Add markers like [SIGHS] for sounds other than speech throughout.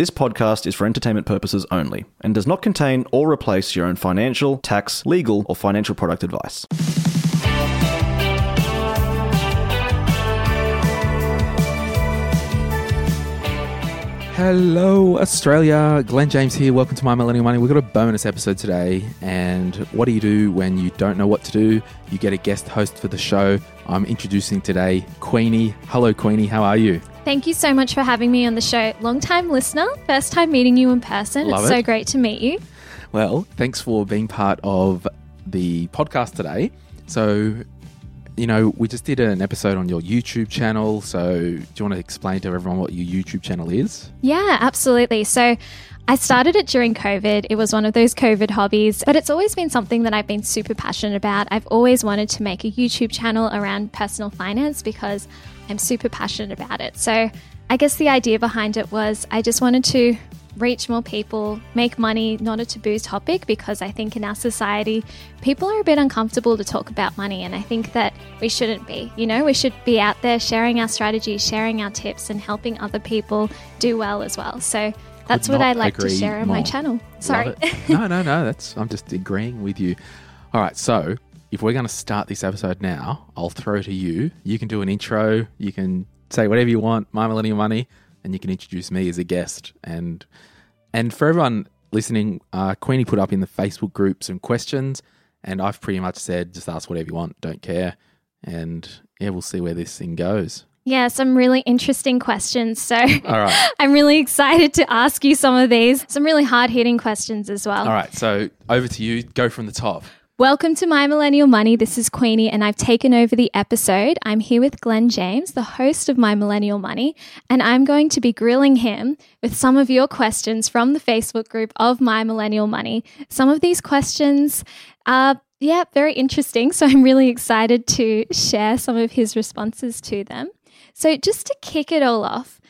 This podcast is for entertainment purposes only and does not contain or replace your own financial, tax, legal, or financial product advice. Hello, Australia. Glen James here. Welcome to My Millennial Money. We've got a bonus episode today. And what do you do when you don't know what to do? You get a guest host for the show. I'm introducing today Queenie. Hello, Queenie. How are you? Thank you so much for having me on the show. Long time listener, first time meeting you in person. Love it's it. so great to meet you. Well, thanks for being part of the podcast today. So, you know, we just did an episode on your YouTube channel. So, do you want to explain to everyone what your YouTube channel is? Yeah, absolutely. So, I started it during COVID. It was one of those COVID hobbies, but it's always been something that I've been super passionate about. I've always wanted to make a YouTube channel around personal finance because I'm super passionate about it. So, I guess the idea behind it was I just wanted to reach more people, make money, not a taboo topic because I think in our society, people are a bit uncomfortable to talk about money. And I think that we shouldn't be. You know, we should be out there sharing our strategies, sharing our tips, and helping other people do well as well. So that's what I like to share on my channel. Sorry. No, no, no. That's I'm just agreeing with you. All right, so if we're going to start this episode now, I'll throw to you. You can do an intro. You can say whatever you want. My Millennial Money, and you can introduce me as a guest. And and for everyone listening, uh, Queenie put up in the Facebook group some questions, and I've pretty much said just ask whatever you want. Don't care. And yeah, we'll see where this thing goes. yeah, some really interesting questions. So All right. [LAUGHS] I'm really excited to ask you some of these, some really hard hitting questions as well. All right. So over to you. Go from the top. Welcome to My Millennial Money. This is Queenie, and I've taken over the episode. I'm here with Glen James, the host of My Millennial Money, and I'm going to be grilling him with some of your questions from the Facebook group of My Millennial Money. Some of these questions are, yeah, very interesting. [LAUGHS] So I'm really excited to share some of his responses to them. So, just to kick it all off,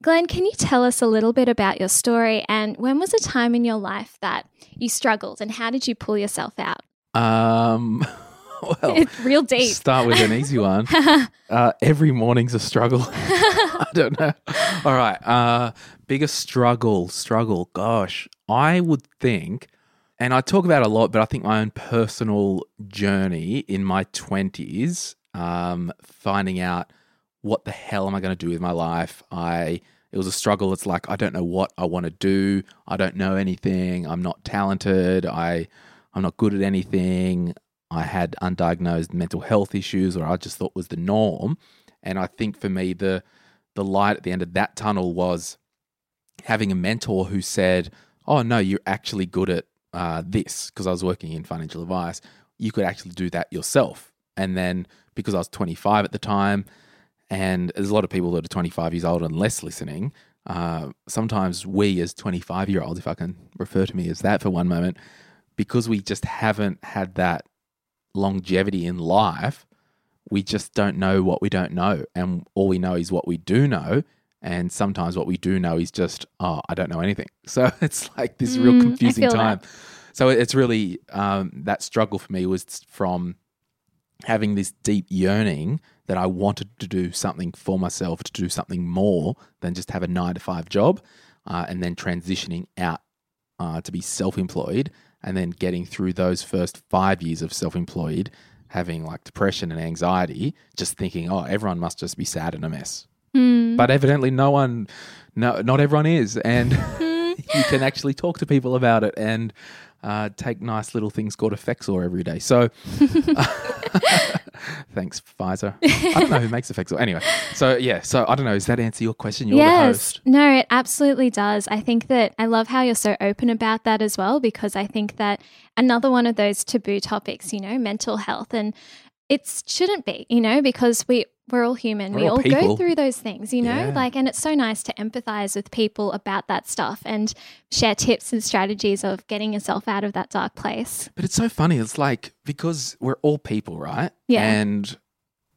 Glen, can you tell us a little bit about your story and when was a time in your life that you struggled and how did you pull yourself out? Um, [LAUGHS] well, It's real deep. Start with an easy one. [LAUGHS] uh, every morning's a struggle. [LAUGHS] I don't know. All right. Uh, biggest struggle, struggle. Gosh, I would think, and I talk about it a lot, but I think my own personal journey in my 20s, um, finding out what the hell am I going to do with my life? I it was a struggle. It's like I don't know what I want to do. I don't know anything. I'm not talented. I I'm not good at anything. I had undiagnosed mental health issues, or I just thought was the norm. And I think for me, the the light at the end of that tunnel was having a mentor who said, "Oh no, you're actually good at uh, this." Because I was working in financial advice, you could actually do that yourself. And then because I was 25 at the time, and there's a lot of people that are 25 years old and less listening. Uh, sometimes we, as 25 year olds, if I can refer to me as that for one moment, because we just haven't had that longevity in life, we just don't know what we don't know. And all we know is what we do know. And sometimes what we do know is just, oh, I don't know anything. [LAUGHS] So it's like this real Mm, I confusing time. that. So it's really um, that struggle for me was from having this deep yearning that I wanted to do something for myself, to do something more than just have a nine to five job, uh, and then transitioning out uh, to be self employed, and then getting through those first five years of self employed, having like depression and anxiety, just thinking, oh, everyone must just be sad and a mess. Hmm. But evidently, no one, no, not everyone is, and [LAUGHS] you can actually talk to people about it and uh, take nice little things called Effexor every day. So, [LAUGHS] thanks, Pfizer. I don't know who makes Effexor. Anyway, so yeah, so I don't know. Does that answer your question? You're the yes. host. No, it absolutely does. I think that I love how you're so open about that as well, because I think that another one of those taboo topics, you know, mental health and it shouldn't be, you know, because we we're all human. We're we all all go through those things, you know? Yeah. Like and it's so nice to empathize with people about that stuff and share tips and strategies of getting yourself out of that dark place. But it's so funny. It's like because we're all people, right? Yeah. And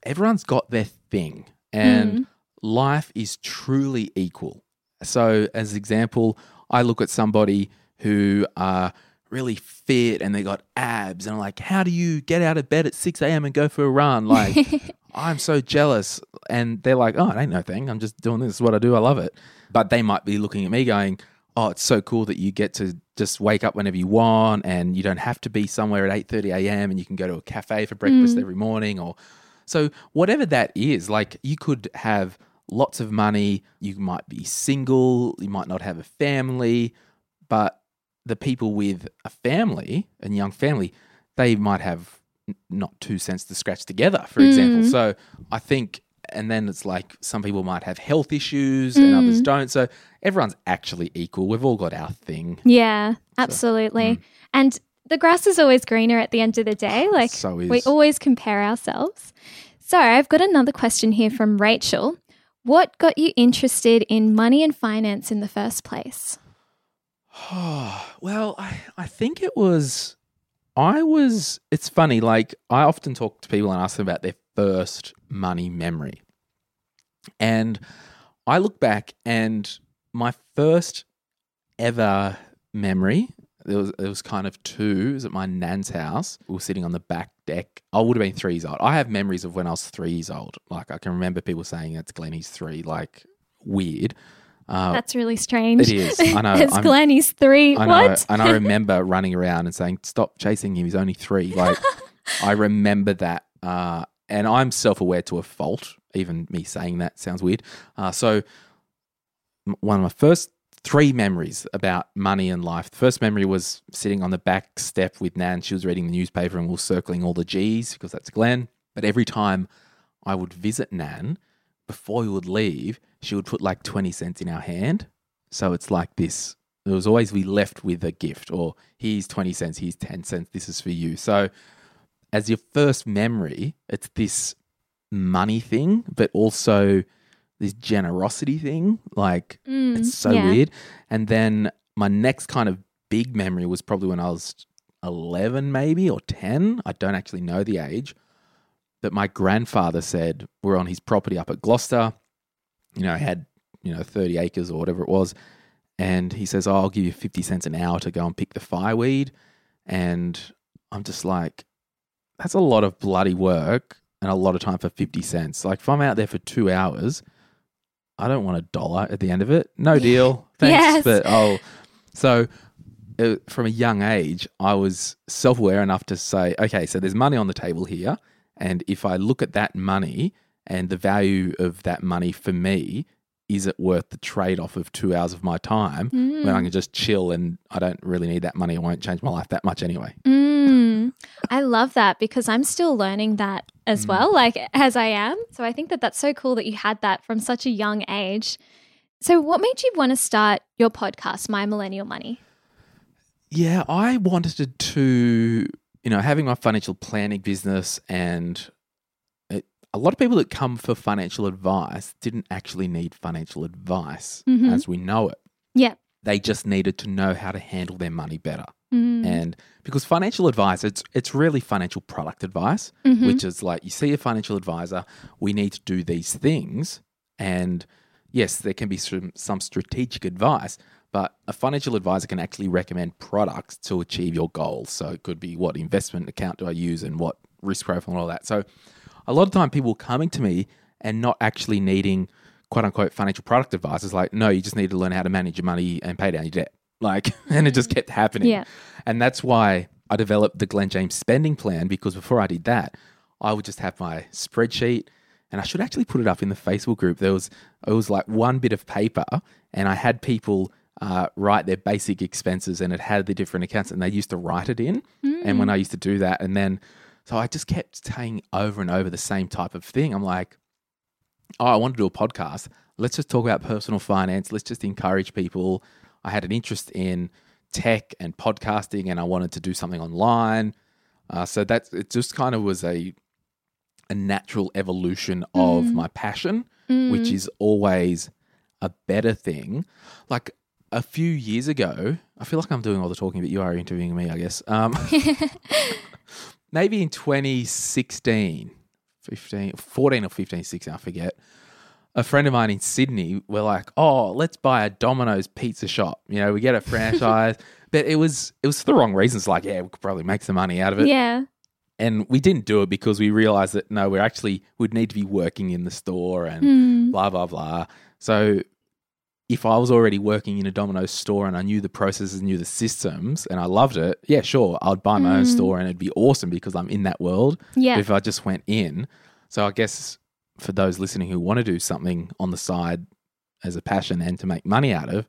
everyone's got their thing, and Mm. life is truly equal. So, as example, I look at somebody who are really fit and they got abs, and I'm like, how do you get out of bed at 6 a.m. and go for a run? Like, [LAUGHS] I'm so jealous. And they're like, oh, it ain't no thing. I'm just doing this. This is what I do. I love it. But they might be looking at me going, oh, it's so cool that you get to just wake up whenever you want and you don't have to be somewhere at 8.30 a.m. and you can go to a cafe for breakfast mm. every morning or so whatever that is like you could have lots of money you might be single you might not have a family but the people with a family and young family they might have not two cents to scratch together for example so i think and then it's like some people might have health issues and others don't so everyone's actually equal we've all got our thing Yeah, absolutely. mm. And the grass is always greener at the end of the day. [SIGHS] Like So we always compare ourselves. So I've got another question here from Rachel. What got you interested in money and finance in the first place? [SIGHS] well, I, I think it was. I was. It's funny. Like I often talk to people and ask them about their first money memory, and I look back and my first ever memory. It was it was kind of two. It was at my nan's house. We were sitting on the back deck. I would have been three years old. I have memories of when I was three years old. Like I can remember people saying that's Glen. Three. Like weird. Uh, That's really strange. it is. I know. [LAUGHS] it's I'm- Glen, he's three. I know, what? and I [LAUGHS] remember running around and saying, "Stop chasing him! He's only three. Like, [LAUGHS] I remember that, uh, and I'm self-aware to a fault. Even me saying that sounds weird. Uh, so, m- one of my first three memories about money and life. The first memory was sitting on the back step with Nan. She was reading the newspaper, and we were circling all the G's because that's Glen. But every time I would visit Nan, before we would leave, she would put like 20 cents in our hand. So it's like this. There was always we left with a gift, or here's 20 cents, here's 10 cents, this is for you. So as your first memory, it's this money thing, but also this generosity thing. Like Mm, it's so yeah. weird. And then my next kind of big memory was probably when I was 11, maybe, or 10. I don't actually know the age. But my grandfather said we're on his property up at Gloucester. You know, had, you know, 30 acres or whatever it was. And he says, oh, I'll give you 50 cents an hour to go and pick the fireweed. And I'm just like, that's a lot of bloody work and a lot of time for 50 cents. Like, if I'm out there for two hours, I don't want a dollar at the end of it. No deal. Thanks. Yes. But oh, so uh, from a young age, I was self aware enough to say, okay, so there's money on the table here. And if I look at that money and the value of that money for me, is it worth the trade off of two hours of my time when Mm. I can just chill and I don't really need that money? It won't change my life that much anyway. Mm, I love that because I'm still learning that as Mm. well, like as I am. So I think that that's so cool that you had that from such a young age. So, what made you want to start your podcast, My Millennial Money? Yeah, I wanted to, you know, having my financial planning business and it, a lot of people that come for financial advice didn't actually need financial advice Mhm. as we know it. Yeah. They just needed to know how to handle their money better. Mm. And because financial advice, it's it's really financial product advice, Mhm. which is like you see a financial advisor, we need to do these things. And yes, there can be some, some strategic advice, but a financial advisor can actually recommend products to achieve your goals. So it could be what investment account do I use and what risk profile and all that. So a lot of time people coming to me and not actually needing quote unquote financial product advice is like, no, you just need to learn how to manage your money and pay down your debt. [LAUGHS] Like, and it just kept happening. Yeah. And that's why I developed the Glen James spending plan because before I did that, I would just have my spreadsheet and I should actually put it up in the Facebook group. There was it was like one bit of paper and I had people uh, write their basic expenses and it had the different accounts and they used to write it in. And when I used to do that and then so I just kept saying over and over the same type of thing. I'm like, oh, I want to do a podcast. Let's just talk about personal finance. Let's just encourage people. I had an interest in tech and podcasting, and I wanted to do something online. Uh, so that it just kind of was a a natural evolution of Mm. my passion, which is always a better thing. Like a few years ago, I feel like I'm doing all the talking, but you are interviewing me, I guess. Um, [LAUGHS] [LAUGHS] maybe in 2016, 15, 14 or 15, 16, I forget. A friend of mine in Sydney were like, "Oh, let's buy a Domino's pizza shop. You know, we get a franchise." [LAUGHS] but it was it was for the wrong reasons. Like, yeah, we could probably make some money out of it yeah. and we didn't do it because we realized that no, we're actually would need to be working in the store and Mm. blah blah blah. So if I was already working in a Domino's store and I knew the processes, knew the systems, and I loved it, yeah, sure, I'd buy my own store and it'd be awesome because I'm in that world. Yeah. But if I just went in, so I guess for those listening who want to do something on the side as a passion and to make money out of,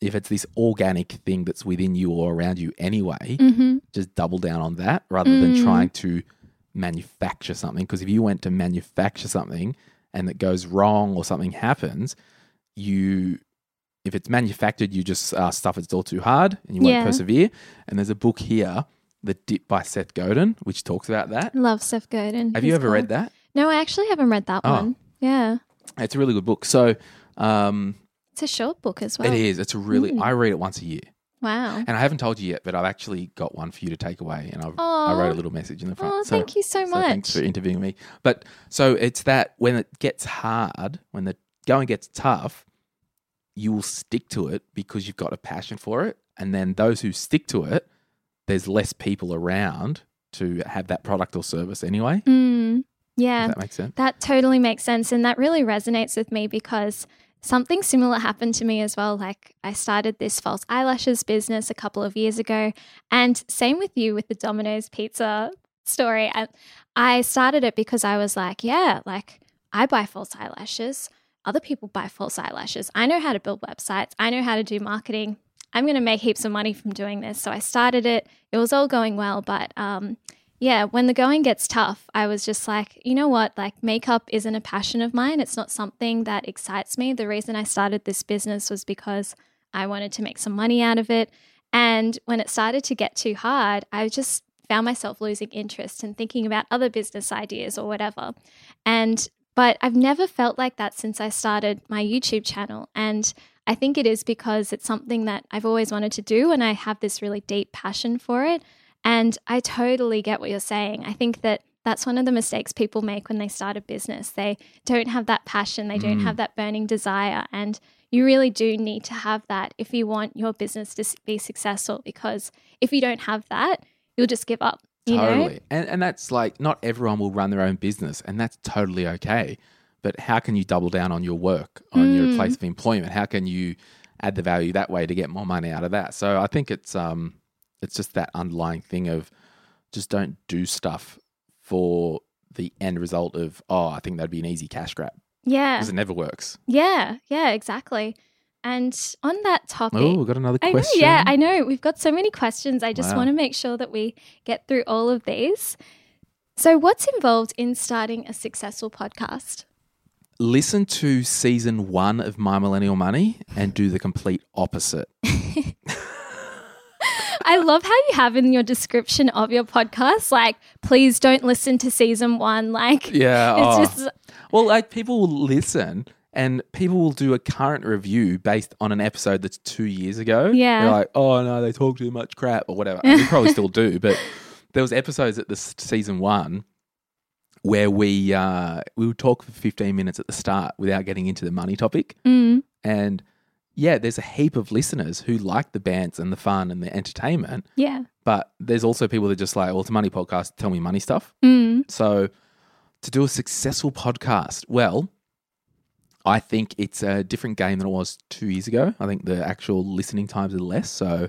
if it's this organic thing that's within you or around you anyway, hmm just double down on that rather than Mm. trying to manufacture something. Because if you went to manufacture something and it goes wrong or something happens, you, if it's manufactured, you just uh, stuff its all too hard and you won't Yeah. persevere. And there's a book here, The Dip by Seth Godin, which talks about that. Love Seth Godin. Have you ever read that? No, I actually haven't read that Oh. one. Yeah. It's a really good book. So um, It's a short book as well. it is. It's a really, Mm. I read it once a year. Wow. And I haven't told you yet, but I've actually got one for you to take away. And I've, I wrote a little message in the front. Oh, So- thank you so So much. thanks for interviewing me. But so it's that when it gets hard, when the going gets tough, you will stick to it because you've got a passion for it. And then those who stick to it, there's less people around to have that product or service anyway. Mm, yeah. Does that make sense? That totally makes sense. And that really resonates with me because something similar happened to me as well. Like, I started this false eyelashes business a couple of years ago. And same with you with the Domino's pizza story. I, I started it because I was like, yeah, like, I buy false eyelashes. Other people buy false eyelashes. I know how to build websites, I know how to do marketing. I'm going to make heaps of money from doing this. So I started it. It was all going well. But, um, yeah, when the going gets tough, I was just like, you know what? Like, makeup isn't a passion of mine. It's not something that excites me. The reason I started this business was because I wanted to make some money out of it. And when it started to get too hard, I just found myself losing interest and thinking about other business ideas or whatever. And, but I've never felt like that since I started my YouTube channel. And I think it is because it's something that I've always wanted to do and I have this really deep passion for it. And I totally get what you're saying. I think that that's one of the mistakes people make when they start a business. They don't have that passion, they don't Mm. have that burning desire. And you really do need to have that if you want your business to be successful. Because if you don't have that, you'll just give up. You know? totally. And, and that's like, not everyone will run their own business, and that's totally okay. But how can you double down on your work, on your Mm. place of employment? How can you add the value that way to get more money out of that? So I think it's um it's just that underlying thing of just don't do stuff for the end result of oh I think that'd be an easy cash grab Yeah. because it never works. Yeah. Yeah, exactly. And on that topic, Oh, we've got another I know, question. yeah, I know. We've got so many questions. I just Wow. want to make sure that we get through all of these. So, what's involved in starting a successful podcast? Listen to season one of My Millennial Money and do the complete opposite. [LAUGHS] [LAUGHS] I love how you have in your description of your podcast, like, please don't listen to season one. Like, Yeah. oh. it's just, Well, like people will listen and people will do a current review based on an episode that's two years ago. Yeah. They're like, oh no, they talk too much crap or whatever. And we probably still do, but [LAUGHS] there was episodes at the season one where we uh, we would talk for 15 minutes at the start without getting into the money topic. mm, And yeah, there's a heap of listeners who like the bands and the fun and the entertainment, yeah. but there's also people that just like, well, it's a money podcast, tell me money stuff. Mm, So, to do a successful podcast, well, I think it's a different game than it was two years ago. I think the actual listening times are less. So,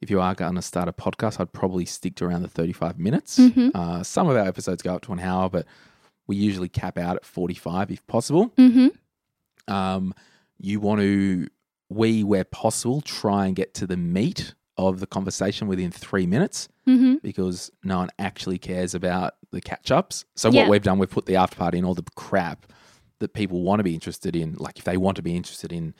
if you are going to start a podcast, I'd probably stick to around the 35 minutes. Mhm. Uh, some of our episodes go up to an hour, but we usually cap out at 45 if possible. hmm Um, you want to, we, where possible, try and get to the meat of the conversation within three minutes hmm because no one actually cares about the catch ups. So Yeah. what we've done, we've put the after party and all the crap that people want to be interested in. Like if they want to be interested in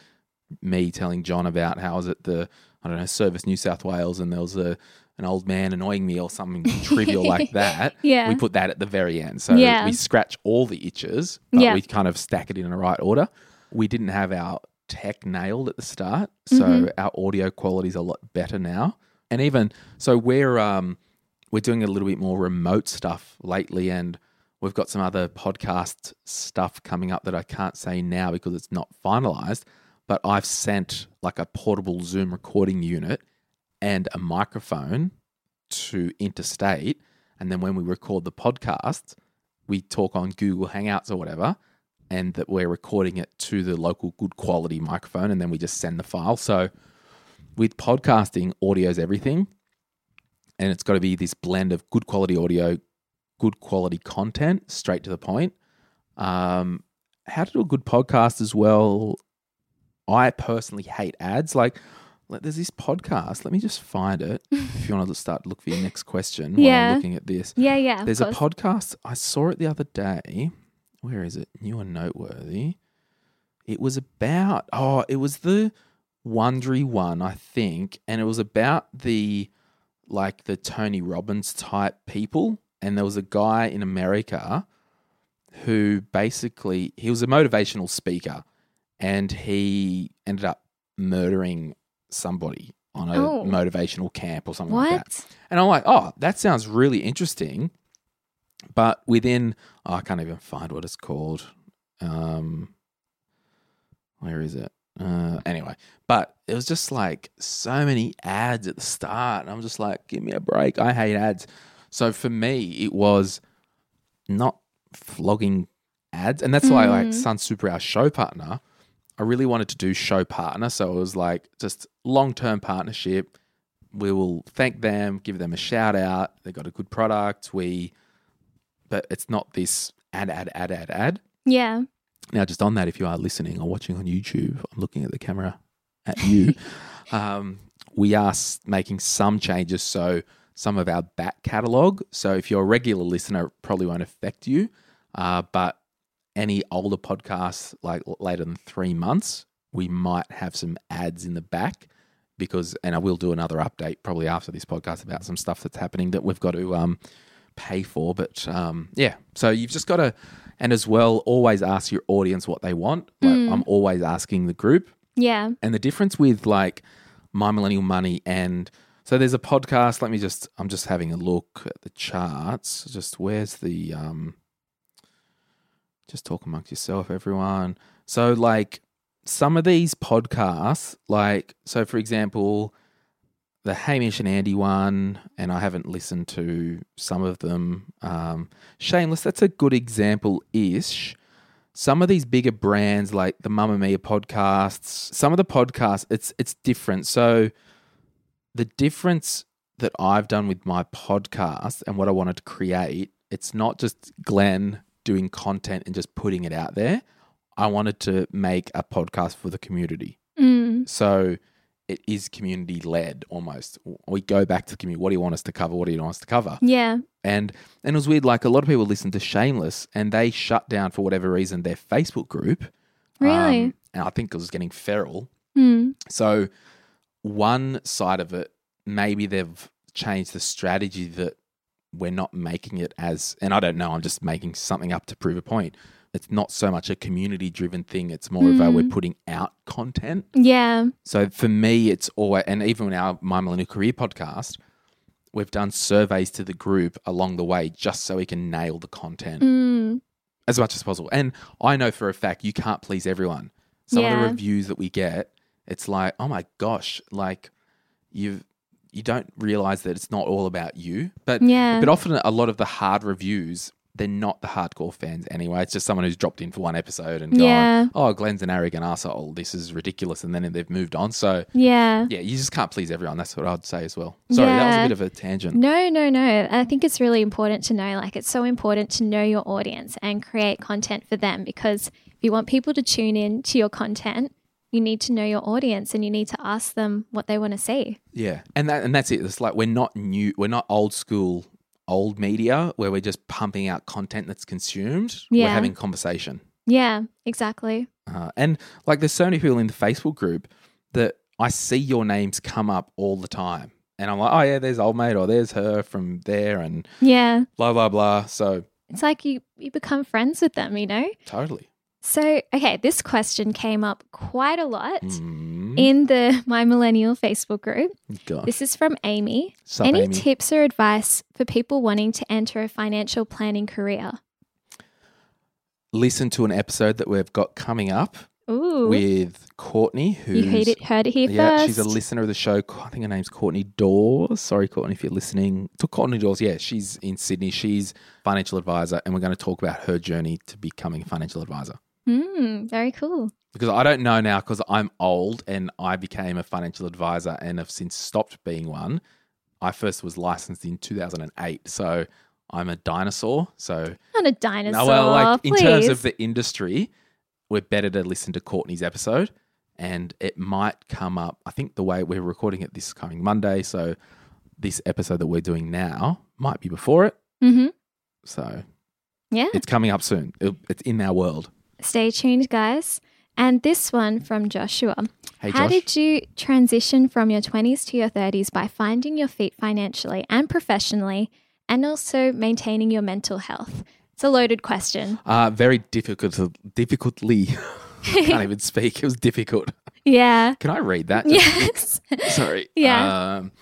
me telling John about how I was at the I don't know Service New South Wales and there was a an old man annoying me or something [LAUGHS] trivial like that, Yeah. we put that at the very end. So Yeah. we scratch all the itches, but Yeah. we kind of stack it in the right order. We didn't have our tech nailed at the start, so Mm-hmm. our audio quality is a lot better now. And even so, we're um, we're doing a little bit more remote stuff lately, and we've got some other podcast stuff coming up that I can't say now because it's not finalized. But I've sent like a portable Zoom recording unit and a microphone to interstate. And then when we record the podcast, we talk on Google Hangouts or whatever, and that we're recording it to the local good quality microphone. And then we just send the file. So with podcasting, audio is everything. And it's got to be this blend of good quality audio, good quality content, straight to the point. Um, how to do a good podcast as well. I personally hate ads. Like, there's this podcast. Let me just find it. [LAUGHS] if you want to start to look for your next question while Yeah. I'm looking at this. Yeah, yeah. There's a podcast. I saw it the other day. Where is it? New and noteworthy. It was about oh, it was the Wondery one, I think, and it was about the like the Tony Robbins type people. And there was a guy in America who basically he was a motivational speaker, and he ended up murdering somebody on a Oh. motivational camp or something like that. And I'm like, oh, that sounds really interesting. But within, oh, I can't even find what it's called. Um, where is it? Uh, anyway, but it was just like so many ads at the start. And I'm just like, give me a break. I hate ads. So for me, it was not flogging ads. And that's why, like, Sunsuper, our show partner, I really wanted to do show partner. So it was like just long term partnership. We will thank them, give them a shout out. They got a good product. We, but it's not this ad, ad, ad, ad, ad. Yeah. Now, just on that, if you are listening or watching on YouTube, I'm looking at the camera at you. [LAUGHS] um, we are making some changes. So, some of our back catalog. So, if you're a regular listener, it probably won't affect you. Uh, but any older podcasts, like later than three months, we might have some ads in the back because, and I will do another update probably after this podcast about some stuff that's happening that we've got to um, pay for. But um, yeah, so you've just got to, and as well, always ask your audience what they want. Like I'm always asking the group. Yeah. And the difference with like My Millennial Money and so there's a podcast. Let me just, I'm just having a look at the charts. Just where's the, um, just talk amongst yourself, everyone. So, like, some of these podcasts, like, so for example, the Hamish and Andy one, and I haven't listened to some of them. Um, Shameless, that's a good example ish. Some of these bigger brands, like the Mamamia podcasts, some of the podcasts, it's it's different. So, the difference that I've done with my podcast and what I wanted to create, it's not just Glen doing content and just putting it out there. I wanted to make a podcast for the community. Mm. So it is community led almost. We go back to the community. What do you want us to cover? What do you want us to cover? Yeah. And and it was weird. Like a lot of people listen to Shameless and they shut down for whatever reason their Facebook group. Really? Um, and I think it was getting feral. Mm. So one side of it, maybe they've changed the strategy that we're not making it as, and I don't know, I'm just making something up to prove a point. It's not so much a community driven thing. It's more of a we're putting out content. Yeah. So for me, it's always, and even in our My Millennial Career podcast, we've done surveys to the group along the way just so we can nail the content Mm. as much as possible. And I know for a fact you can't please everyone. Some of the reviews that we get, it's like, oh my gosh, like you've you don't realize that it's not all about you. But Yeah. but often a lot of the hard reviews, they're not the hardcore fans anyway. It's just someone who's dropped in for one episode and Yeah. gone, oh, Glen's an arrogant asshole. Oh, this is ridiculous, and then they've moved on. So Yeah. yeah, you just can't please everyone. That's what I'd say as well. Sorry, that was a bit of a tangent. No, no, no. I think it's really important to know, like, it's so important to know your audience and create content for them because if you want people to tune in to your content, you need to know your audience and you need to ask them what they want to see. Yeah, and that and that's it. It's like we're not new. We're not old school, old media where we're just pumping out content that's consumed. We're having conversation. Yeah, exactly. Uh, and like, there's so many people in the Facebook group that I see your names come up all the time, and I'm like, oh yeah, there's old mate or there's her from there, and Yeah. blah blah blah. So It's like you, you become friends with them, you know? totally. So, okay, this question came up quite a lot Mm, in the [LAUGHS] My Millennial Facebook group. This is from Amy. Sup, Any Amy? tips or advice for people wanting to enter a financial planning career? Listen to an episode that we've got coming up Ooh. with Courtney, who you heard it, heard it here yeah, first. she's a listener of the show. I think her name's Courtney Dawes. Sorry, Courtney, if you're listening. To Courtney Dawes, yeah, she's in Sydney. She's financial advisor, and we're going to talk about her journey to becoming a financial advisor. Mm, very cool. Because I don't know now, because I'm old and I became a financial advisor and have since stopped being one. I first was licensed in 2008, so I'm a dinosaur. So Not a dinosaur. no, well, like in terms of the industry, we're better to listen to Courtney's episode, and it might come up. I think the way we're recording it this coming Monday, so this episode that we're doing now might be before it. Mhm. So Yeah. it's coming up soon. It- It's in our world. Stay tuned, guys. And this one from Joshua. Hey, How Josh. did you transition from your 20s to your 30s by finding your feet financially and professionally and also maintaining your mental health? It's a loaded question. uh, very difficult. Difficultly. I [LAUGHS] can't even [LAUGHS] speak. It was difficult. Yeah. Can I read that? Just- Yes. [LAUGHS] Sorry. Yeah. Um,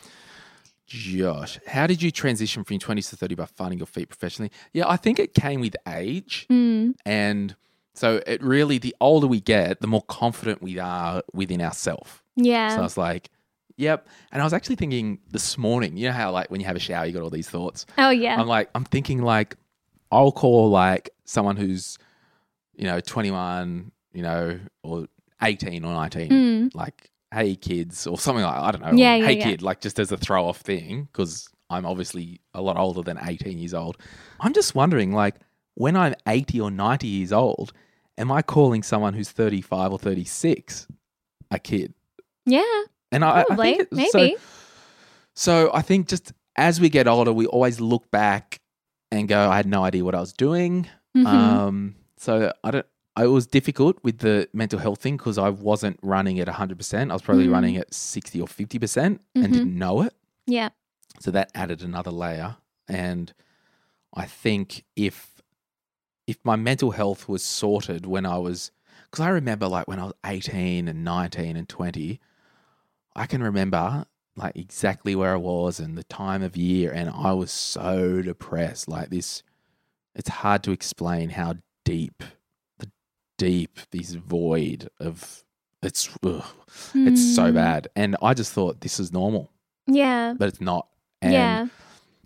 Josh, how did you transition from your 20s to 30 by finding your feet professionally? Yeah, I think it came with age. Mm, And so it really, the older we get, the more confident we are within ourselves. yeah. So I was like, yep. And I was actually thinking this morning, you know how like when you have a shower, you got all these thoughts. oh, yeah. I'm like, I'm thinking like, I'll call like someone who's, you know, 21, you know, or 18 or 19, Mm. like, hey kids, or something like I don't know. Yeah, or, yeah, hey yeah. kid, like just as a throw off thing, because I'm obviously a lot older than 18 years old. I'm just wondering, like, when I'm 80 or 90 years old, am I calling someone who's 35 or 36 a kid? yeah. And I, I Probably. think it- Maybe. So, so I think just as we get older, we always look back and go, I had no idea what I was doing. Mhm. Um, so I don't. It was difficult with the mental health thing because I wasn't running at 100%. I was probably Mm. running at 60 or 50% and Mhm. didn't know it. yeah. So that added another layer. And I think if if my mental health was sorted when I was because I remember like when I was 18 and 19 and 20, I can remember like exactly where I was and the time of year and I was so depressed. Like this it's hard to explain how deep the deep this void of it's ugh, it's so Mm. bad. And I just thought this is normal, Yeah. but it's not. And yeah.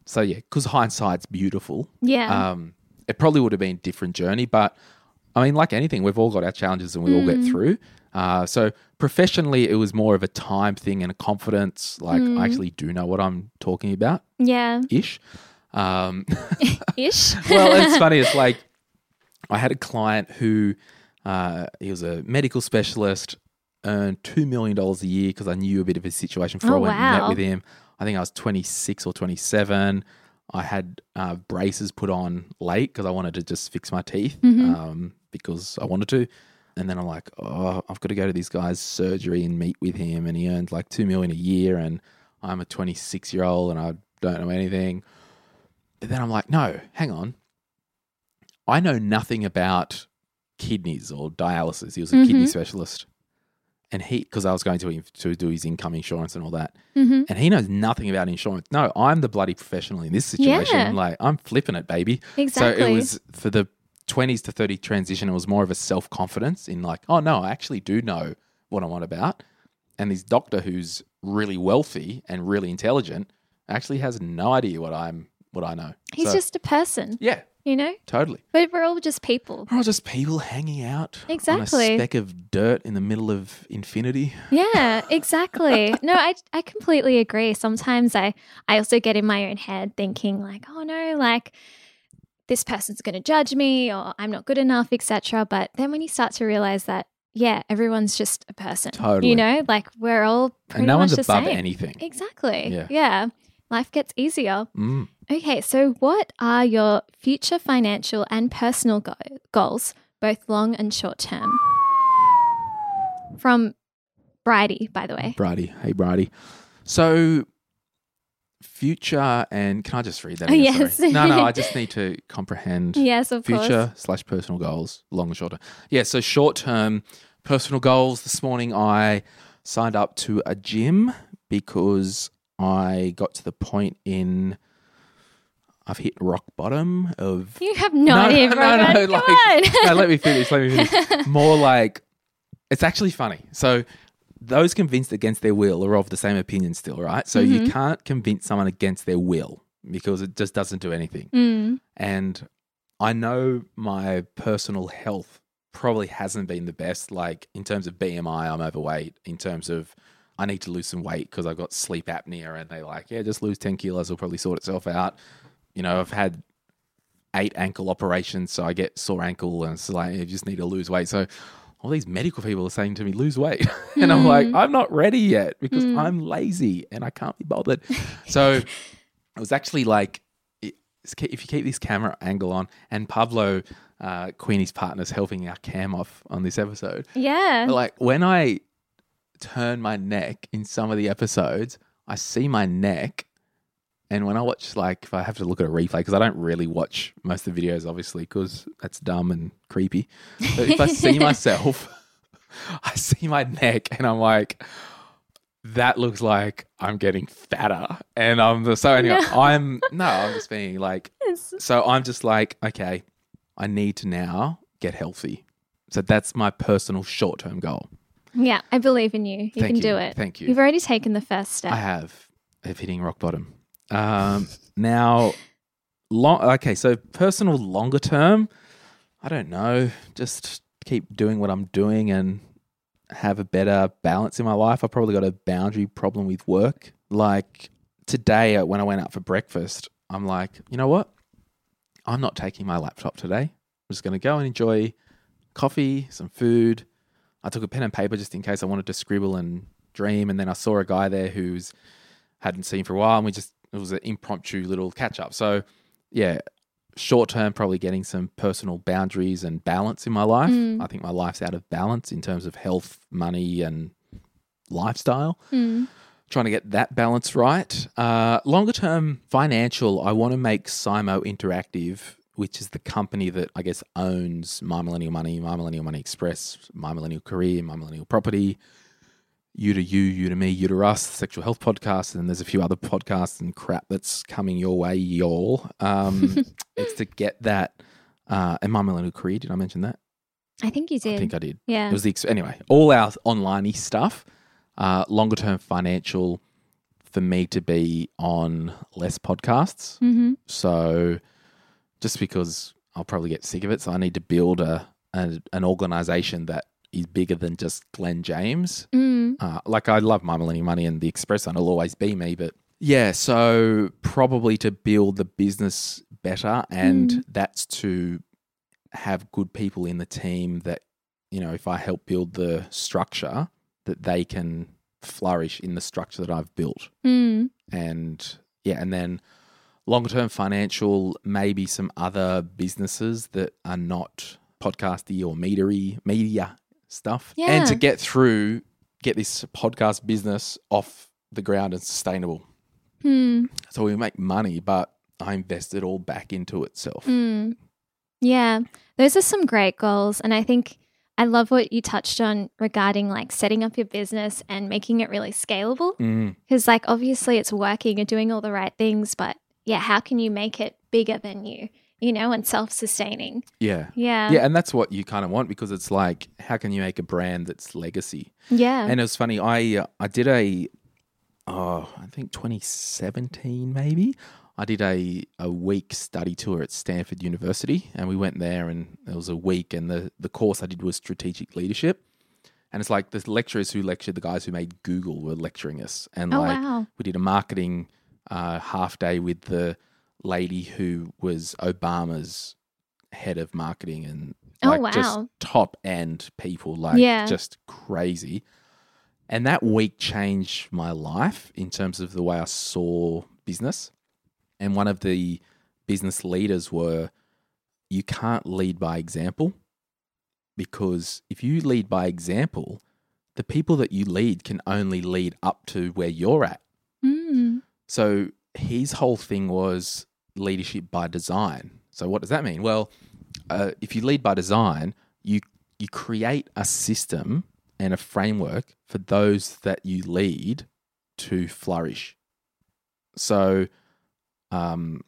so yeah, because hindsight's beautiful. Yeah. Um, it probably would have been a different journey, but I mean, like anything, we've all got our challenges and we all get Mm. through. Uh, so professionally, it was more of a time thing and a confidence. Like Mm. I actually do know what I'm talking about, yeah. ish. Um, [LAUGHS] Ish. well, it's funny. It's [LAUGHS] like I had a client who uh, he was a medical specialist, earned two million dollars a year because I knew a bit of his situation before Oh, I went and met with him. I think I was 26 or 27. I had uh, braces put on late because I wanted to just fix my teeth Mhm. um, because I wanted to. And then I'm like, oh, I've got to go to this guy's surgery and meet with him. And he earned like two million a year, and I'm a 26 year old and I don't know anything. But then I'm like, no, hang on. I know nothing about kidneys or dialysis. He was a kidney Mhm. specialist. And he, because I was going to him to do his income insurance and all that. hmm And he knows nothing about insurance. No, I'm the bloody professional in this situation. Yeah. Like, I'm flipping it, baby. Exactly. So it was for the 20s to 30 transition, it was more of a self confidence in like, oh no, I actually do know what I'm on about. And this doctor who's really wealthy and really intelligent actually has no idea what I'm what I know. He's So, just a person, Yeah, you know? totally. But we're all just people. We're all just people hanging out on Exactly. a speck of dirt in the middle of infinity. Yeah, [LAUGHS] exactly. no, I I completely agree. Sometimes I I also get in my own head thinking like, oh no, like this person's going to judge me or I'm not good enough, etc. But then when you start to realize that yeah, everyone's just a person. Totally. You know, like we're all pretty and no much one's the above same. anything. Exactly. Yeah. yeah. Life gets easier. Mm. Okay, so what are your future financial and personal go- goals, both long and short term? From Bridie, by the way. Brady. Hey, Brady. So future and can I just read that? Oh, yes. Sorry. No, no, I just [LAUGHS] need to comprehend Yes, of future course. slash personal goals, long and short term. Yeah, so short term personal goals. This morning I signed up to a gym because I got to the point in I've hit rock bottom of You have no, idea, [LAUGHS] no, no, Come like, [LAUGHS] no, let me finish. Let me finish. [LAUGHS] More like it's actually funny. So those convinced against their will are of the same opinion still, right? So Mm-hmm. you can't convince someone against their will because it just doesn't do anything. Mm. And I know my personal health probably hasn't been the best. Like in terms of BMI, I'm overweight. In terms of I need to lose some weight because I've got sleep apnea, and they're like, yeah, just lose 10 kilos, it'll probably sort itself out. You know, I've had eight ankle operations, so I get sore ankle, and it's like, you just need to lose weight. So all these medical people are saying to me, lose weight. [LAUGHS] and I'm like, I'm not ready yet because I'm lazy and I can't be bothered. so [LAUGHS] it was actually like, if you keep this camera angle on, and Pablo, uh, Queenie's partner's helping our cam off on this episode. Yeah. Like when I turn my neck in some of the episodes, I see my neck. And when I watch, like, if I have to look at a replay, because I don't really watch most of the videos, obviously, because that's dumb and creepy. But if I [LAUGHS] see myself, [LAUGHS] I see my neck and I'm like, that looks like I'm getting fatter. And I'm the, so anyway, [LAUGHS] I'm, no, I'm just being like, so I'm just like, okay, I need to now get healthy. So that's my personal short term goal. Yeah, I believe in you. You Thank can you. do it. Thank you. You've already taken the first step. I have of hitting rock bottom. Um, now, long. Okay, so personal longer term. I don't know. Just keep doing what I'm doing and have a better balance in my life. I've probably got a boundary problem with work. Like today, uh, when I went out for breakfast, I'm like, you know what? I'm not taking my laptop today. I'm just going to go and enjoy coffee, some food. I took a pen and paper just in case I wanted to scribble and dream. And then I saw a guy there who's hadn't seen for a while, and we just it was an impromptu little catch up. So yeah, short term, probably getting some personal boundaries and balance in my life. I think my life's out of balance in terms of health, money, and lifestyle. Mm. Trying to get that balance right. Uh, longer term, financial. I want to make Simo Interactive, which is the company that I guess owns My Millennial Money, My Millennial Money Express, My Millennial Career, My Millennial Property, You to You, You to Me, You to Us, the Sexual Health Podcast, and there's a few other podcasts and crap that's coming your way, y'all. Um, [LAUGHS] it's to get that. Uh, and My Millennial Career, did I mention that? I think you did. I think I did. yeah. It was the ex- anyway, all our online stuff, uh, longer term financial for me to be on less podcasts. mm-hmm. So just because I'll probably get sick of it, so I need to build a, a an organization that is bigger than just Glen James. Mm. Uh, like I love My Millennium Money and the Express, and it'll always be me. But yeah, so probably to build the business better, and that's to have good people in the team that you know, if I help build the structure, that they can flourish in the structure that I've built Mm. and yeah, and then longer term financial, maybe some other businesses that are not podcasty or metery media stuff. And to get through, get this podcast business off the ground and sustainable. Hmm. So we make money, but I invest it all back into itself. Mm. Yeah, those are some great goals. And I think I love what you touched on regarding like setting up your business and making it really scalable. Mm, Because, like, obviously it's working and doing all the right things, but yeah, how can you make it bigger than you, you know, and self sustaining? yeah. Yeah. Yeah, and that's what you kind of want because it's like, how can you make a brand that's legacy? Yeah. And it was funny. I uh, I did a oh I think 2017 maybe. I did a a week study tour at Stanford University, and we went there, and it was a week, and the the course I did was strategic leadership. And it's like the lecturers who lectured the guys who made Google were lecturing us, and oh, like wow. we did a marketing uh, half day with the lady who was Obama's head of marketing and Oh, like just top end people, like Yeah. just crazy. And that week changed my life in terms of the way I saw business. And one of the business leaders were you can't lead by example because if you lead by example, the people that you lead can only lead up to where you're at. Mm. So his whole thing was leadership by design. So what does that mean? Well, uh, if you lead by design, you you create a system and a framework for those that you lead to flourish. So, um,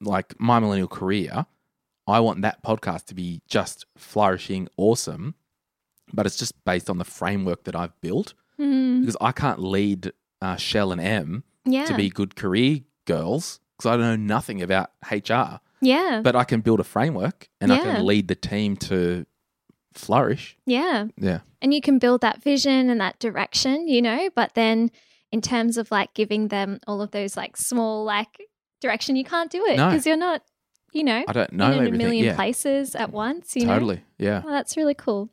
like my millennial career, I want that podcast to be just flourishing, awesome, but it's just based on the framework that I've built Mm, because I can't lead uh, Shell and M yeah. to be good career girls because I know nothing about HR, yeah. but I can build a framework and I can lead the team to flourish. yeah. Yeah. And you can build that vision and that direction, you know, but then in terms of like giving them all of those like small like direction, you can't do it No. because you're not, you know, I don't know in a million yeah, places at once, you know. totally. Yeah. Well, that's really cool.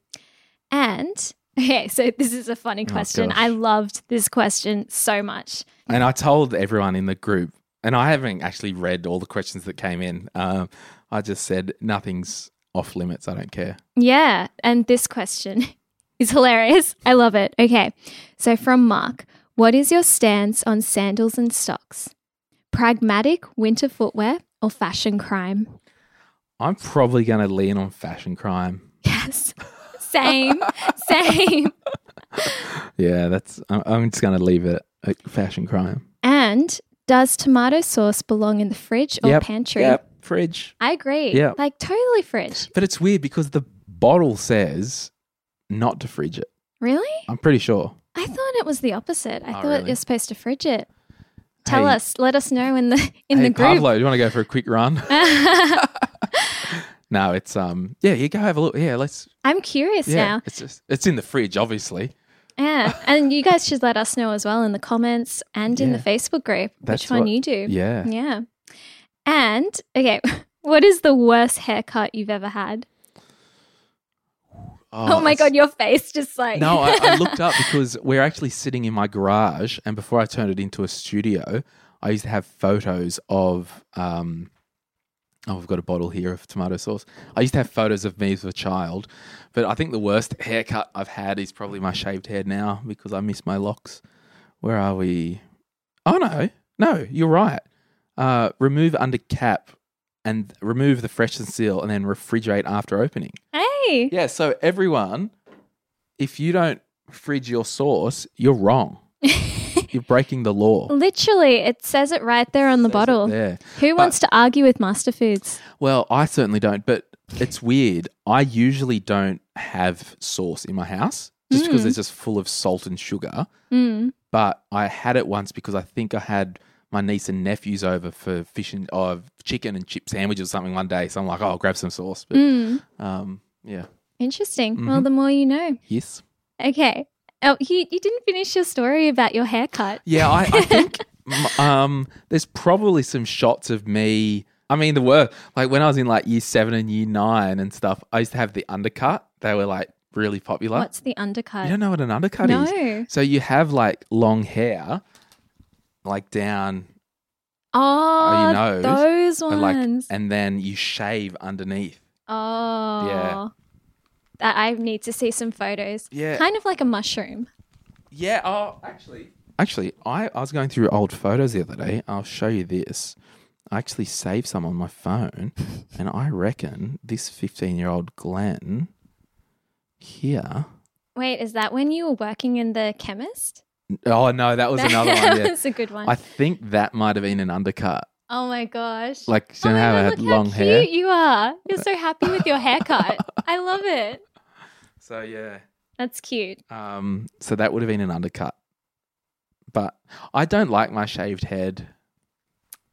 And [LAUGHS] okay, so this is a funny Oh, question. gosh. I loved this question so much. And I told everyone in the group, and I haven't actually read all the questions that came in. Um, I just said nothing's off limits. I don't care. Yeah, and this question [LAUGHS] is hilarious. I love it. Okay, so from Mark, what is your stance on sandals and stocks? Pragmatic winter footwear or fashion crime? I'm probably going to lean on fashion crime. Yes, same, same. [LAUGHS] Yeah, that's. I'm, I'm just going to leave it at fashion crime. And does tomato sauce belong in the fridge or Yep, pantry? Yep. Fridge. I agree. Yeah. like totally fridge. But it's weird because the bottle says not to fridge it. Really? I'm pretty sure. I thought it was the opposite. I Oh, thought really? you're supposed to fridge it. Tell Hey- us. Let us know in the in hey, the group. Pablo, do you want to go for a quick run? [LAUGHS] [LAUGHS] no, it's um. Yeah, you go have a look. Yeah, let's. I'm curious Yeah, now. it's just it's in the fridge, obviously. Yeah, and you guys should let us know as well in the comments and in the Facebook group That's which one what- you do. Yeah. Yeah. And okay, [LAUGHS] what is the worst haircut you've ever had? Oh, my god, your face just like No, I, I looked up [LAUGHS] because we're actually sitting in my garage, and before I turned it into a studio, I used to have photos of. Um, oh, I've got a bottle here of tomato sauce. I used to have photos of me as a child, but I think the worst haircut I've had is probably my shaved head now because I miss my locks. Where are we? Oh no, no, you're right. Uh, remove under cap and remove the fresh and seal, and then refrigerate after opening. Hey. Yeah, so everyone, if you don't fridge your sauce, you're wrong. [LAUGHS] you're breaking the law. Literally, it says it right there on the bottle. there. Who wants to argue with Master Foods? Well, I certainly don't, but it's weird. I usually don't have sauce in my house just because it's just full of salt and sugar. Mm. But I had it once because I think I had my niece and nephews over for fish and uh, chicken and chip sandwiches or something one day. So I'm like, oh, I'll grab some sauce. But Mm. um, yeah, Interesting. Mm-hmm. Well, the more you know. yes. Okay. Oh, you, you didn't finish your story about your haircut. Yeah, I, I [LAUGHS] think um, there's probably some shots of me. I mean, there were like when I was in like year seven and year nine and stuff. I used to have the undercut. They were like really popular. What's the undercut? You don't know what an undercut is? No. So you have like long hair, like down, Oh, you know, those and, like, ones. and then you shave underneath. oh. That I need to see some photos. Yeah. Kind of like a mushroom. Yeah. Oh, actually, actually, I, I was going through old photos the other day. I'll show you this. I actually saved some on my phone, [LAUGHS] and I reckon this 15 year old Glen here. Wait, is that when you were working in the chemist? Oh no, that was another one. Yeah. [LAUGHS] That's a good one. I think that might have been an undercut. oh my gosh. Like, oh you know oh my how I had look long how hair. you are. You're so happy with your haircut. [LAUGHS] I love it. So yeah. That's cute. Um, so that would have been an undercut. But I don't like my shaved head.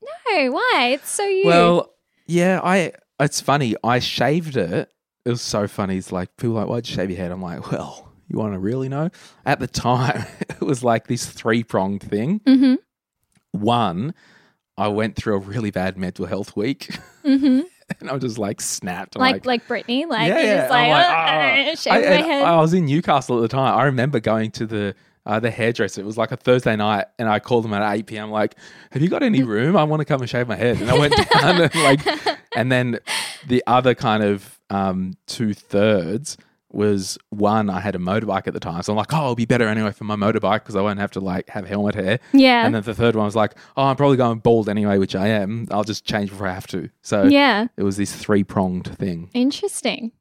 No, why? It's so you. Well, yeah, I. It's funny. I shaved it. It was so funny. It's like people are like, "Why'd you shave your head?" I'm like, "Well, you want to really know?" At the time, [LAUGHS] it was like this three pronged thing. mm-hmm. One, I went through a really bad mental health week, Mm-hmm. [LAUGHS] [LAUGHS] and I was just like snapped. I'm Like, like Britney, like yeah, yeah. just like, like, "Ah, "Ah." shave I, my head. I was in Newcastle at the time. I remember going to the uh, the hairdresser. It was like a Thursday night, and I called them at eight p.m. Like, "Have you got any room? I want to come and shave my head." And I went down and like, [LAUGHS] and then the other kind of um, two thirds, was one, I had a motorbike at the time. So I'm like, oh, it'll be better anyway for my motorbike because I won't have to like have helmet hair. Yeah. And then the third one was like, oh, I'm probably going bald anyway, which I am. I'll just change before I have to. So yeah. it was this three pronged thing. Interesting.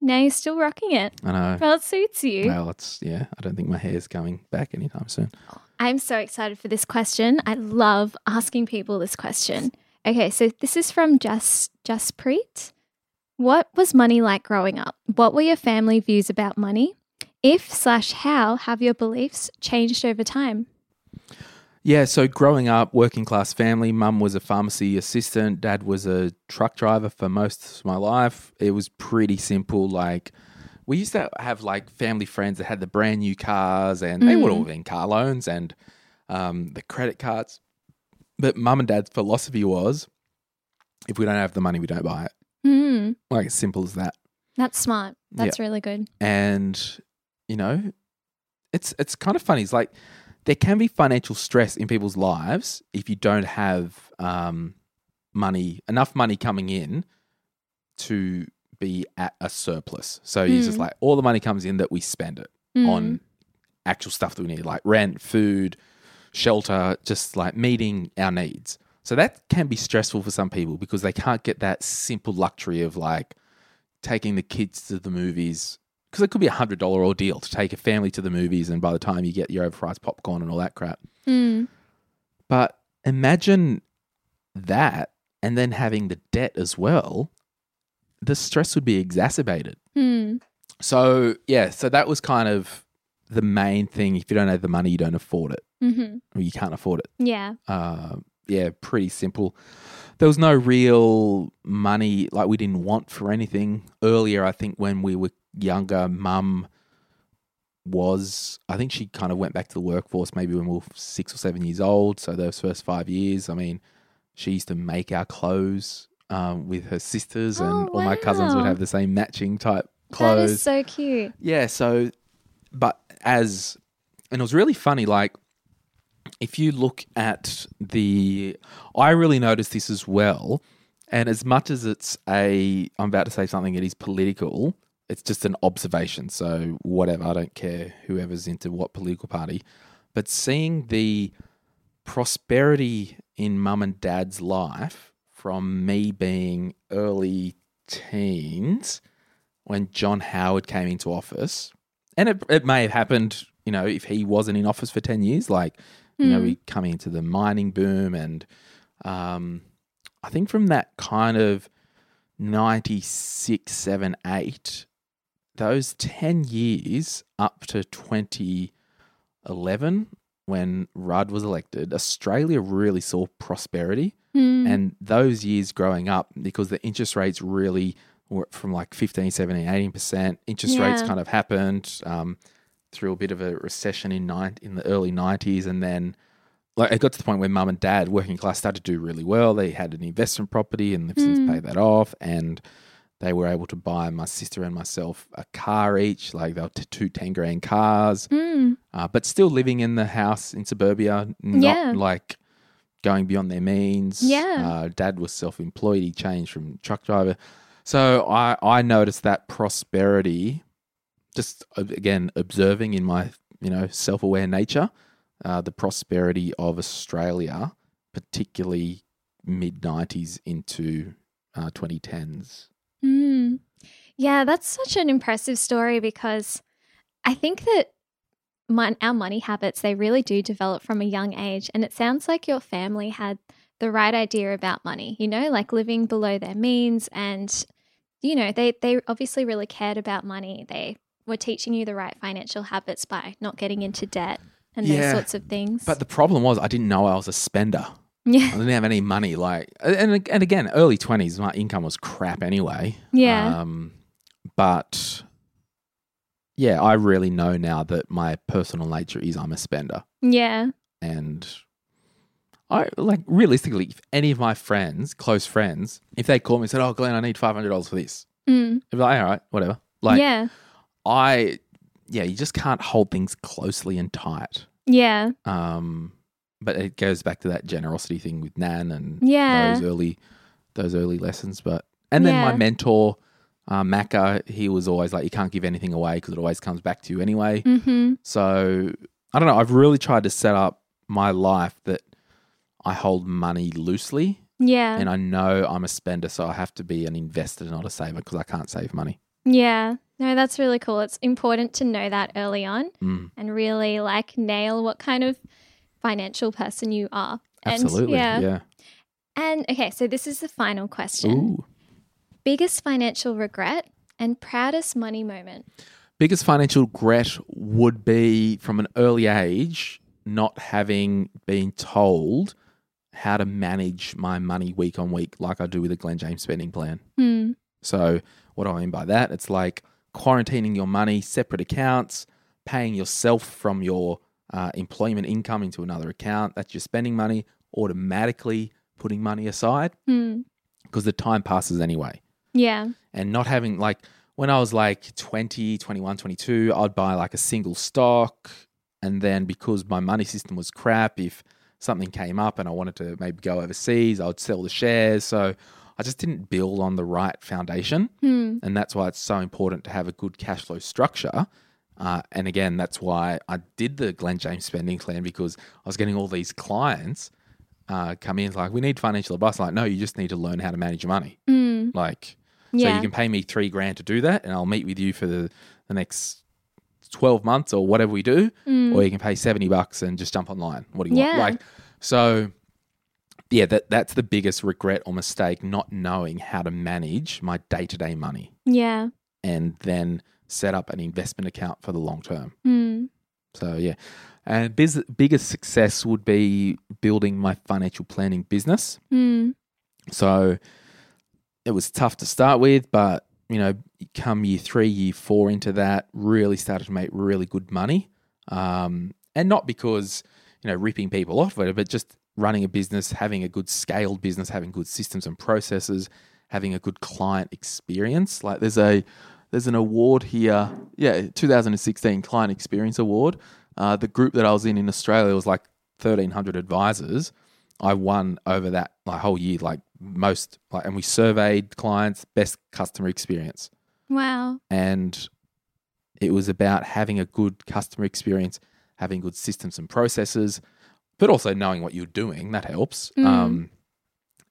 Now you're still rocking it. I know. Well, it suits you. Well, it's, yeah, I don't think my hair's going back anytime soon. I'm so excited for this question. I love asking people this question. Okay, so this is from Just Jaspreet. What was money like growing up? What were your family views about money? If slash how have your beliefs changed over time? Yeah, so growing up, working class family, mum was a pharmacy assistant, dad was a truck driver for most of my life. It was pretty simple. Like, we used to have like family friends that had the brand new cars, and they would all have been car loans and um, the credit cards. But mum and dad's philosophy was if we don't have the money, we don't buy it. Hmm, Like, as simple as that. that's smart. That's really good. and you know it's it's kind of funny it's like there can be financial stress in people's lives if you don't have um, money enough money coming in to be at a surplus so it's just Mm. like all the money comes in that we spend it Mm. on actual stuff that we need like rent food shelter just like meeting our needs so that can be stressful for some people because they can't get that simple luxury of like taking the kids to the movies because it could be a hundred dollar ordeal to take a family to the movies, and by the time you get your overpriced popcorn and all that crap. Mm. But imagine that, and then having the debt as well. The stress would be exacerbated. Hmm. So yeah, so that was kind of the main thing. If you don't have the money, you don't afford it, hmm or you can't afford it. Yeah. uh, yeah, pretty simple. There was no real money, like we didn't want for anything. Earlier, I think when we were younger, mum was, I think she kind of went back to the workforce maybe when we were six or seven years old. So those first five years, I mean, she used to make our clothes um, with her sisters, and Oh, all my cousins would have the same matching type clothes. is so cute. Yeah, so but as and it was really funny like if you look at the I really noticed this as well and as much as it's a I'm about to say something that is political it's just an observation so whatever I don't care whoever's into what political party but seeing the prosperity in mum and dad's life from me being early teens when John Howard came into office, and it, it may have happened, you know, if he wasn't in office for 10 years, like, you know, we coming into the mining boom. And um, I think from that kind of 96, 7, 8, those 10 years up to 2011, when Rudd was elected, Australia really saw prosperity. Hmm. And those years growing up, because the interest rates really were from like 15, 17, 18%, interest rates kind of happened um, through a bit of a recession in, nine, in the early 90s. And then like it got to the point where mum and dad, working class, started to do really well. They had an investment property and they've since Mm. paid that off. And they were able to buy my sister and myself a car each. Like they were t- two 10 grand cars Hmm. uh, but still living in the house in suburbia, not Yeah. like going beyond their means. Yeah. Uh, Dad was self employed, he changed from truck driver. So I, I noticed that prosperity, just uh, again, observing in my, you know, self aware nature, uh, the prosperity of Australia, particularly mid 90s into uh, 2010s. Mm. Yeah, that's such an impressive story because I think that mon- our money habits they really do develop from a young age, and it sounds like your family had the right idea about money. You know, like living below their means, and you know they they obviously really cared about money. They were teaching you the right financial habits by not getting into debt and those sorts of things. But the problem was, I didn't know I was a spender. Yeah. I didn't have any money. Like, and and again, early twenties, my income was crap anyway. yeah, Um, but yeah, I really know now that my personal nature is I'm a spender, yeah, and I like realistically, if any of my friends, close friends, if they called me and said, "Oh, Glen, I need five hundred dollars for this," mm. I'd be like, "All right, whatever." Like, yeah, I, yeah, you just can't hold things closely and tight. yeah, Um, but it goes back to that generosity thing with Nan and Yeah. those early those early lessons. But and then my mentor Uh, Macca, he was always like, you can't give anything away because it always comes back to you anyway. Mm-hmm. So I don't know. I've really tried to set up my life that I hold money loosely, Yeah. and I know I'm a spender, so I have to be an investor, not a saver, because I can't save money. Yeah. No, that's really cool. It's important to know that early on Mm, and really like nail what kind of financial person you are. And, absolutely. yeah. yeah. And okay, so this is the final question. Ooh. Biggest financial regret and proudest money moment. biggest financial regret would be from an early age not having been told how to manage my money week on week like I do with a Glen James spending plan. Hmm. So, what do I mean by that? It's like quarantining your money, separate accounts, paying yourself from your uh, employment income into another account. That's your spending money, automatically putting money aside Hmm. because the time passes anyway Yeah. and not having like when I was like 20, 21, 22, I'd buy like a single stock. And then because my money system was crap, if something came up and I wanted to maybe go overseas, I would sell the shares. So I just didn't build on the right foundation. Hmm. And that's why it's so important to have a good cash flow structure. Uh, and again, that's why I did the Glen James spending plan because I was getting all these clients uh, come in like, we need financial advice. I'm like, no, you just need to learn how to manage your money. Hmm. Like, so you can pay me three grand to do that, and I'll meet with you for the, the next twelve months or whatever we do, Mm. or you can pay seventy bucks and just jump online. What do you Yeah. want? Like, so yeah, that that's the biggest regret or mistake, not knowing how to manage my day to day money, yeah. and then set up an investment account for the long term. Hmm. So yeah, and biz- biggest success would be building my financial planning business. Hmm. So it was tough to start with, but you know, come year three, year four into that, really started to make really good money. Um, and not because you know ripping people off of it, but just running a business, having a good scaled business, having good systems and processes, having a good client experience. Like there's a there's an award here, yeah, 2016 Client Experience Award. Uh, the group that I was in in Australia was like 1,300 advisors. I won over that like whole year, like most, like, and we surveyed clients best customer experience, Wow. and it was about having a good customer experience, having good systems and processes, but also knowing what you're doing. That helps. Mm. Um,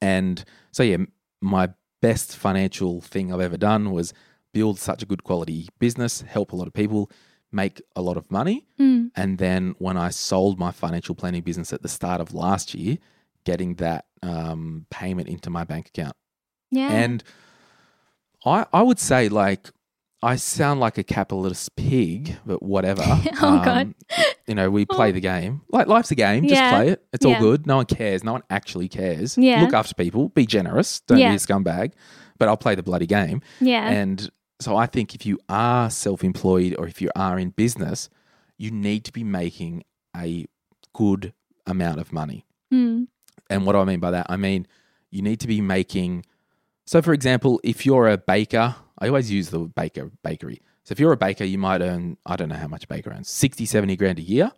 and so yeah, my best financial thing I've ever done was build such a good quality business, help a lot of people, make a lot of money. Hmm. And then when I sold my financial planning business at the start of last year, getting that um, payment into my bank account. Yeah. And I, I would say, like, I sound like a capitalist pig, but whatever. [LAUGHS] Oh, God. You know, we play the game. Like, life's a game. Just Yeah. play it. It's Yeah. all good. No one cares. No one actually cares. Yeah. Look after people. Be generous. Don't Yeah. be a scumbag. But I'll play the bloody game. yeah. And so I think if you are self employed or if you are in business, you need to be making a good amount of money. Hmm. And what do I mean by that? I mean, you need to be making. So, for example, if you're a baker, I always use the baker bakery. So, if you're a baker, you might earn, I don't know how much a baker earns, 60, 70 grand a year.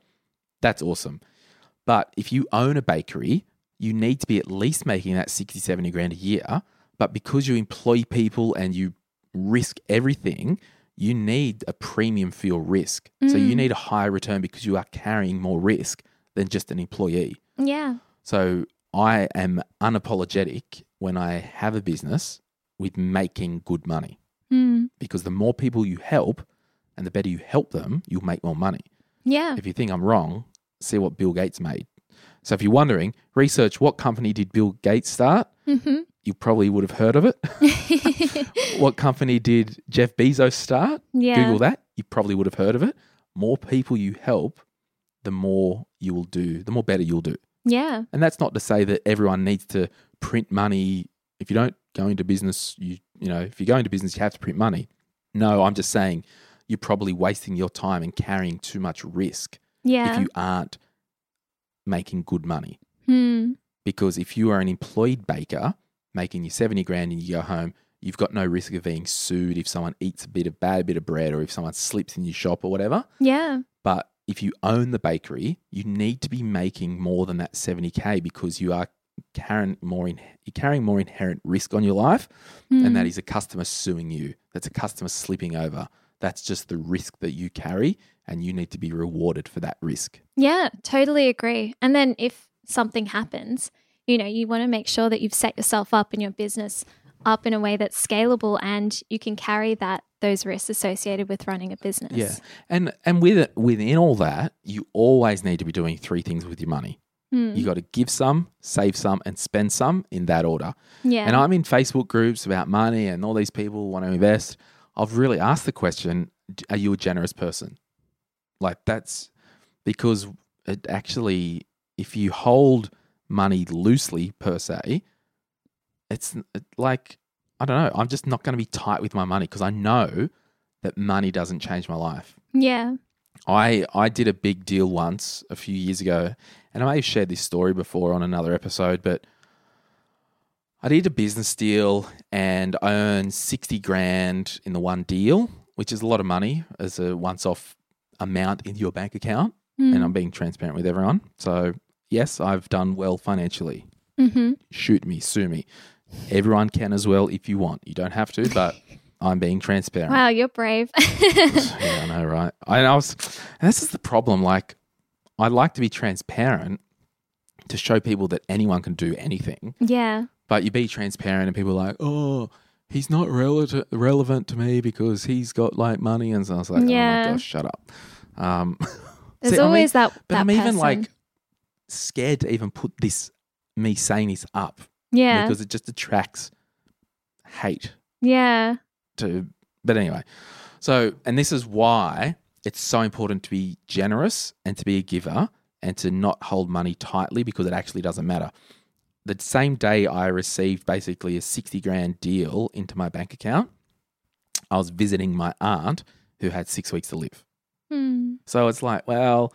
That's awesome. But if you own a bakery, you need to be at least making that 60, 70 grand a year. But because you employ people and you risk everything, you need a premium for your risk. So, you Mm. need a higher return because you are carrying more risk than just an employee. Yeah. So I am unapologetic when I have a business with making good money Hmm. because the more people you help and the better you help them, you'll make more money. Yeah. If you think I'm wrong, see what Bill Gates made. So if you're wondering, research what company did Bill Gates start? Mm-hmm. You probably would have heard of it. [LAUGHS] what company did Jeff Bezos start? yeah. Google that. You probably would have heard of it. More people you help, the more you will do, the more better you'll do. Yeah. And that's not to say that everyone needs to print money. If you don't go into business, you you know, if you go into business, you have to print money. No, I'm just saying you're probably wasting your time and carrying too much risk Yeah. if you aren't making good money. Hmm. Because if you are an employed baker making your 70 grand and you go home, you've got no risk of being sued if someone eats a bit of bad bit of bread or if someone slips in your shop or whatever. Yeah. But if you own the bakery, you need to be making more than that 70K because you are carrying more in, you're carrying more inherent risk on your life, and that hmm. is a customer suing you. That's a customer slipping over. That's just the risk that you carry, and you need to be rewarded for that risk. Yeah, totally agree. And then if something happens, you know, you want to make sure that you've set yourself up and your business up in a way that's scalable and you can carry that those risks associated with running a business. Yeah, and and with it, within all that, you always need to be doing three things with your money. Hmm. You got to give some, save some, and spend some in that order. Yeah. And I'm in Facebook groups about money, and all these people want to invest. I've really asked the question: Are you a generous person? Like that's because it actually, if you hold money loosely per se, it's like I don't know. I'm just not going to be tight with my money because I know that money doesn't change my life. yeah. I I did a big deal once a few years ago, and I may have shared this story before on another episode, but I did a business deal and I earned sixty grand in the one deal, which is a lot of money as a once off amount in your bank account. Hmm. And I'm being transparent with everyone. So yes, I've done well financially. Mm-hmm. Shoot me, sue me. Everyone can as well if you want. You don't have to, but [LAUGHS] I'm being transparent. Wow, you're brave. [LAUGHS] yeah, I know, right? I, I was, and this is the problem. Like, I like to be transparent to show people that anyone can do anything, yeah. but you be transparent, and people are like, oh, he's not relevant relevant to me because he's got like money, and so I was like, oh Yeah. my gosh, shut up. Um, [LAUGHS] There's see, I mean- always that but that I'm even like scared to even put this me saying this up Yeah. because it just attracts hate yeah. to but anyway so and this is why it's so important to be generous and to be a giver and to not hold money tightly because it actually doesn't matter the same day i received basically a 60 grand deal into my bank account i was visiting my aunt who had six weeks to live Hmm. so it's like well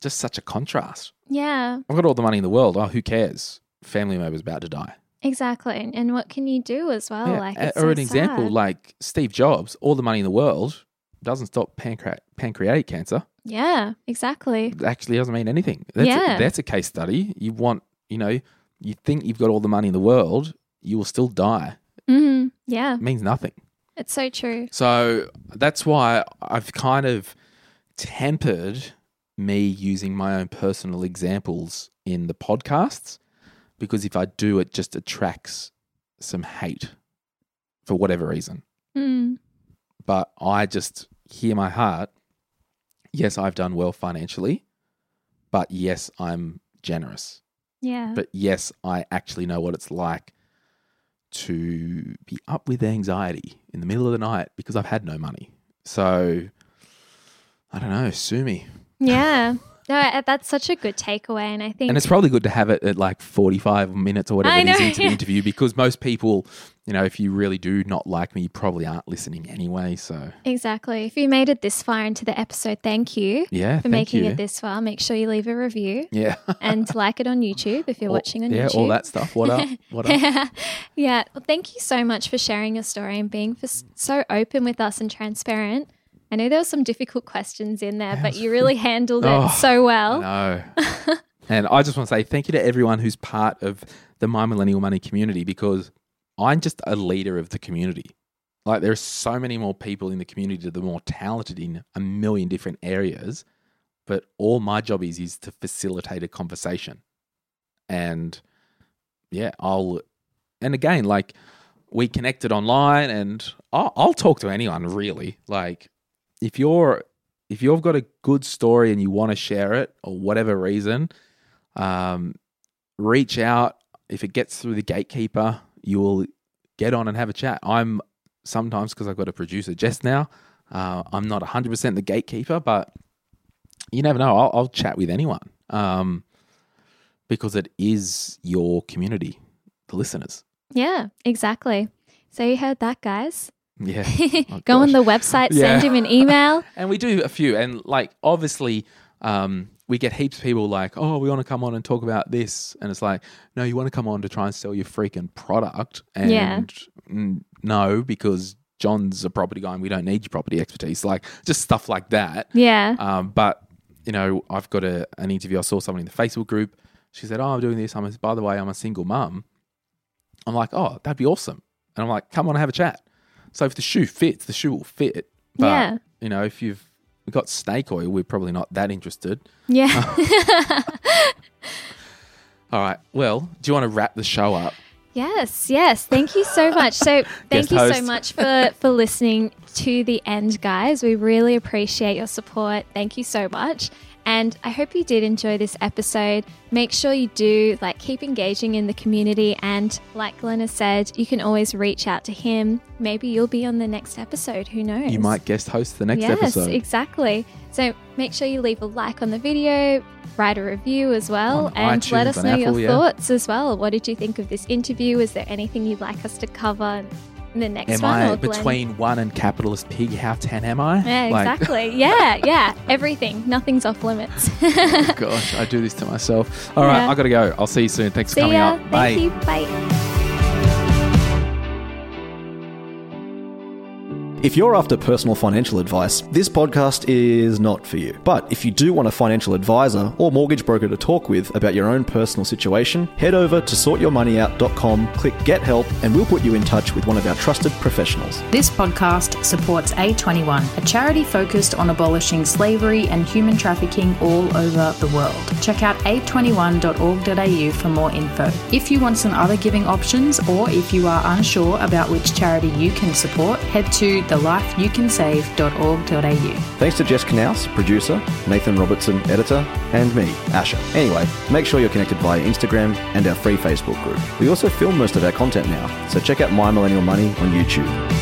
just such a contrast Yeah. i've got all the money in the world oh who cares family member's about to die Exactly. And what can you do as well? Yeah, Like it's or so an example, like Steve Jobs, all the money in the world doesn't stop pancre- pancreatic cancer. Yeah, exactly. It actually doesn't mean anything. That's Yeah. a, that's a case study. You want, you know, you think you've got all the money in the world, you will still die. hmm Yeah. It means nothing. It's so true. So that's why I've kind of tempered me using my own personal examples in the podcasts because if I do, it just attracts some hate for whatever reason. Mm. but I just hear my heart. Yes, I've done well financially, but yes, I'm generous. Yeah. But yes, I actually know what it's like to be up with anxiety in the middle of the night because I've had no money. So I don't know, sue me. yeah. [LAUGHS] No, that's such a good takeaway. And I think And it's probably good to have it at like 45 minutes or whatever I it is know, into yeah. the interview because most people, you know, if you really do not like me, you probably aren't listening anyway. So exactly. If you made it this far into the episode, thank you yeah, for making you. it this far. Make sure you leave a review yeah. [LAUGHS] and like it on YouTube if you're All- watching on yeah, YouTube. all that stuff. What up? [LAUGHS] What up? yeah. Well, thank you so much for sharing your story and being for, so open with us and transparent. I know there were some difficult questions in there, but you [LAUGHS] really handled it Oh, so well. No. and I just want to say thank you to everyone who's part of the My Millennial Money community because I'm just a leader of the community. Like there are so many more people in the community that are more talented in a million different areas, but all my job is is to facilitate a conversation. And yeah, I'll and again like we connected online and I'll, I'll talk to anyone really. Like if you're if you've got a good story and you want to share it or whatever reason, um, reach out. If it gets through the gatekeeper, you will get on and have a chat. I'm sometimes because I've got a producer just now. Uh, I'm not 100% the gatekeeper, but you never know. I'll, I'll chat with anyone um, because it is your community, the listeners. Yeah, exactly. So you heard that, guys. Yeah. [LAUGHS] Oh, Go on the website, Yeah. send him an [LAUGHS] email. And we do a few, and like obviously, um, we get heaps of people like, "Oh, we want to come on and talk about this," and it's like, "No, you want to come on to try and sell your freaking product?" And Yeah. no, because John's a property guy, and we don't need your property expertise. Like just stuff like that. Yeah. Um, but you know, I've got a, an interview. I saw someone in the Facebook group She said, "Oh, I'm doing this. I'm a, by the way, I'm a single mum." I'm like, "Oh, that'd be awesome." And I'm like, "Come on, have a chat." So if the shoe fits, the shoe will fit. But Yeah. you know, if you've got snake oil, we're probably not that interested. Yeah. [LAUGHS] All right. Well, do you want to wrap the show up? Yes, yes. Thank you so much. So, [LAUGHS] thank you so much for for listening to the end, guys. We really appreciate your support. Thank you so much. And I hope you did enjoy this episode. Make sure you do like keep engaging in the community and like Glen has said, you can always reach out to him. Maybe you'll be on the next episode, who knows? You might guest host the next yes, episode. Yes, exactly. So make sure you leave a like on the video, write a review as well, On and let us know Apple, your yeah. thoughts as well. What did you think of this interview? Is there anything you'd like us to cover the next Am one? I between one and capitalist pig? How ten am I? Yeah, Like, exactly. [LAUGHS] yeah, yeah. Everything. Nothing's off limits. oh, [LAUGHS] gosh, I do this to myself. All right, Yeah. I gotta go. I'll see you soon. Thanks for coming ya. up. Thank Bye. you. Bye. If you're after personal financial advice, this podcast is not for you. But if you do want a financial advisor or mortgage broker to talk with about your own personal situation, head over to sortyourmoneyout.com, click Get Help, and we'll put you in touch with one of our trusted professionals. This podcast supports A21, a charity focused on abolishing slavery and human trafficking all over the world. Check out a21.org.au for more info. If you want some other giving options or if you are unsure about which charity you can support, head to thelifeyoucansave.org.au. Thanks to Jess Knaus, producer, Nathan Robertson, editor, and me, Asher. Anyway, make sure you're connected via Instagram and our free Facebook group. We also film most of our content now, so check out My Millennial Money on YouTube.